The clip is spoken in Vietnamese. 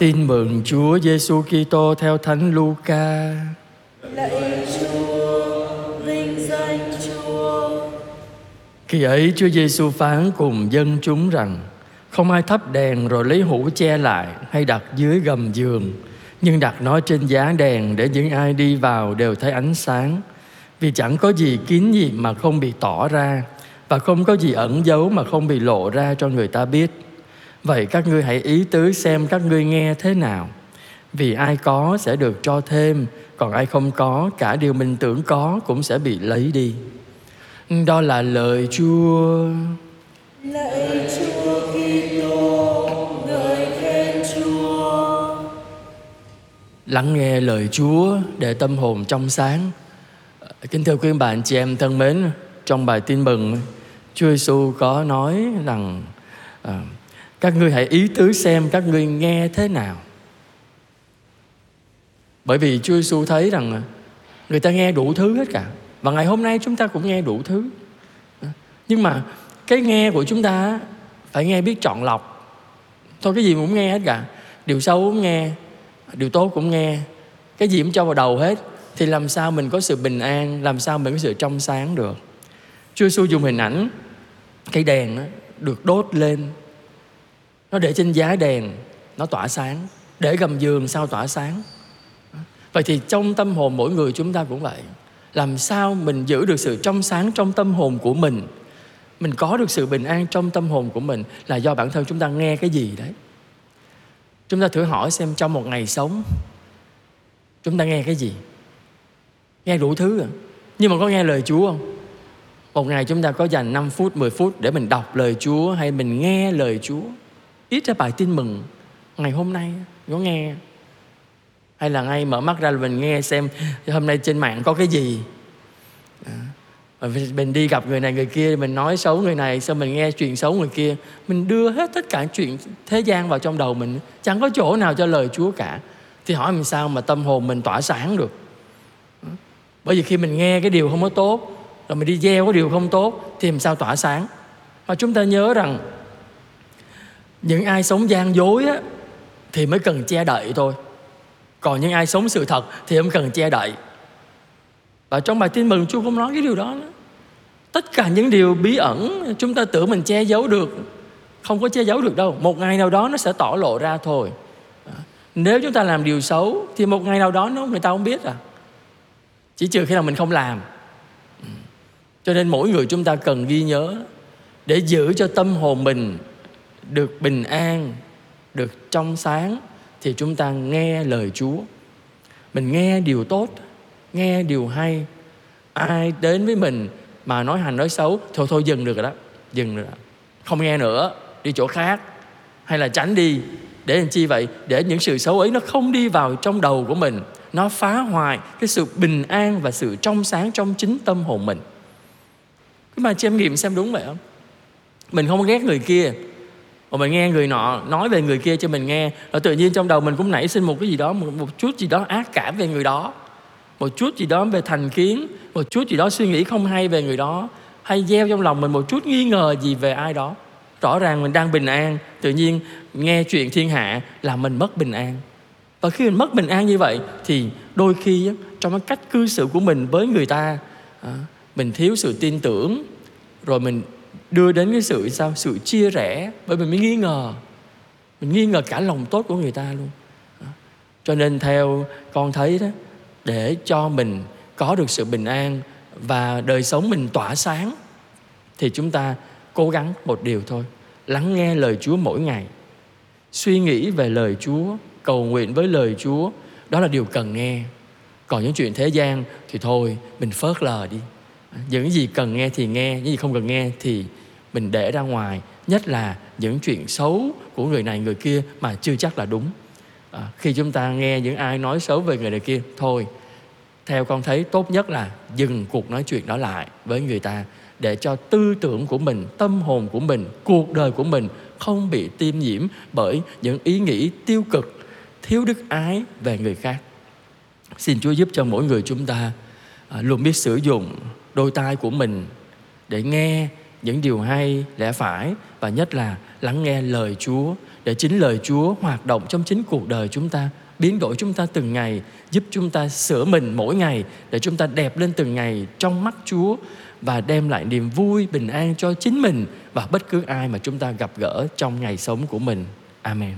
Tin mừng Chúa Giêsu Kitô theo Thánh Luca. Lạy Chúa, vinh danh Chúa. Khi ấy Chúa Giêsu phán cùng dân chúng rằng: Không ai thắp đèn rồi lấy hũ che lại hay đặt dưới gầm giường, nhưng đặt nó trên giá đèn để những ai đi vào đều thấy ánh sáng. Vì chẳng có gì kín gì mà không bị tỏ ra, và không có gì ẩn giấu mà không bị lộ ra cho người ta biết. Vậy các ngươi hãy ý tứ xem các ngươi nghe thế nào. Vì ai có sẽ được cho thêm, còn ai không có, cả điều mình tưởng có cũng sẽ bị lấy đi. Đó là lời Chúa. Lạy Chúa Kitô, ngợi khen Chúa. Lắng nghe lời Chúa để tâm hồn trong sáng. Kính thưa quý bạn chị em thân mến, trong bài tin mừng, Chúa Giêsu có nói rằng à, các ngươi hãy ý tứ xem các ngươi nghe thế nào. Bởi vì Chúa Giêsu thấy rằng à, người ta nghe đủ thứ hết cả. Và ngày hôm nay chúng ta cũng nghe đủ thứ. Nhưng mà cái nghe của chúng ta phải nghe biết chọn lọc. Thôi cái gì cũng nghe hết cả. Điều xấu cũng nghe, điều tốt cũng nghe. Cái gì cũng cho vào đầu hết. Thì làm sao mình có sự bình an, làm sao mình có sự trong sáng được. Chúa Giêsu dùng hình ảnh cây đèn đó, được đốt lên nó để trên giá đèn, nó tỏa sáng. Để gầm giường sao tỏa sáng. Vậy thì trong tâm hồn mỗi người chúng ta cũng vậy. Làm sao mình giữ được sự trong sáng trong tâm hồn của mình? Mình có được sự bình an trong tâm hồn của mình là do bản thân chúng ta nghe cái gì đấy? Chúng ta thử hỏi xem trong một ngày sống, chúng ta nghe cái gì? Nghe đủ thứ à? Nhưng mà có nghe lời chúa không? Một ngày chúng ta có dành 5 phút 10 phút để mình đọc lời chúa hay mình nghe lời chúa? Ít ra bài tin mừng ngày hôm nay có nghe. Hay là ngay mở mắt ra là mình nghe xem hôm nay trên mạng có cái gì. À, mình đi gặp người này người kia mình nói xấu người này xong mình nghe chuyện xấu người kia. Mình đưa hết tất cả chuyện thế gian vào trong đầu mình chẳng có chỗ nào cho lời chúa cả. Thì hỏi mình sao mà tâm hồn mình tỏa sáng được. Bởi vì khi mình nghe cái điều không có tốt rồi mình đi gieo cái điều không tốt thì làm sao tỏa sáng? Mà chúng ta nhớ rằng những ai sống gian dối á, thì mới cần che đậy thôi. Còn những ai sống sự thật thì không cần che đậy. Và trong bài tin mừng Chúa không nói cái điều đó nữa. tất cả những điều bí ẩn chúng ta tưởng mình che giấu được không có che giấu được đâu. Một ngày nào đó nó sẽ tỏ lộ ra thôi. À, nếu chúng ta làm điều xấu thì một ngày nào đó nó người ta không biết à. Chỉ trừ khi nào mình không làm. Ừ. Cho nên mỗi người chúng ta cần ghi nhớ để giữ cho tâm hồn mình được bình an, được trong sáng thì chúng ta nghe lời chúa. Mình nghe điều tốt, nghe điều hay. Ai đến với mình mà nói hành, nói xấu, thôi thôi, dừng được rồi đó, dừng rồi. Đó không nghe nữa, đi chỗ khác. Hay là tránh đi. Để làm chi vậy? Để những sự xấu ấy nó không đi vào trong đầu của mình. Nó phá hoại cái sự bình an và sự trong sáng trong chính tâm hồn mình. Cái mà chiêm nghiệm xem đúng vậy không? Mình không ghét người kia mà mình nghe người nọ nói về người kia cho mình nghe. Rồi tự nhiên trong đầu mình cũng nảy sinh một cái gì đó một, một chút gì đó ác cảm về người đó. Một chút gì đó về thành kiến một chút gì đó suy nghĩ không hay về người đó. Hay gieo trong lòng mình một chút nghi ngờ gì về ai đó. Rõ ràng mình đang bình an tự nhiên nghe chuyện thiên hạ là mình mất bình an. Và khi mình mất bình an như vậy thì đôi khi trong cái cách cư xử của mình với người ta à, mình thiếu sự tin tưởng rồi mình đưa đến cái sự sao, sự chia rẽ. Bởi vì mình nghi ngờ. Mình nghi ngờ cả lòng tốt của người ta luôn. Cho nên theo con thấy đó, để cho mình có được sự bình an và đời sống mình tỏa sáng, thì chúng ta cố gắng một điều thôi. Lắng nghe lời chúa mỗi ngày. Suy nghĩ về lời chúa, cầu nguyện với lời chúa. Đó là điều cần nghe. Còn những chuyện thế gian thì thôi, mình phớt lờ đi những gì cần nghe thì nghe những gì không cần nghe thì mình để ra ngoài. Nhất là những chuyện xấu của người này người kia mà chưa chắc là đúng. À, khi chúng ta nghe những ai nói xấu về người này kia thôi theo con thấy tốt nhất là dừng cuộc nói chuyện đó lại với người ta để cho tư tưởng của mình tâm hồn của mình cuộc đời của mình không bị tiêm nhiễm bởi những ý nghĩ tiêu cực thiếu đức ái về người khác. Xin chúa giúp cho mỗi người chúng ta à, luôn biết sử dụng đôi tai của mình để nghe những điều hay, lẽ phải và nhất là lắng nghe lời Chúa để chính lời Chúa hoạt động trong chính cuộc đời chúng ta, biến đổi chúng ta từng ngày, giúp chúng ta sửa mình mỗi ngày để chúng ta đẹp lên từng ngày trong mắt Chúa và đem lại niềm vui, bình an cho chính mình và bất cứ ai mà chúng ta gặp gỡ trong ngày sống của mình. Amen.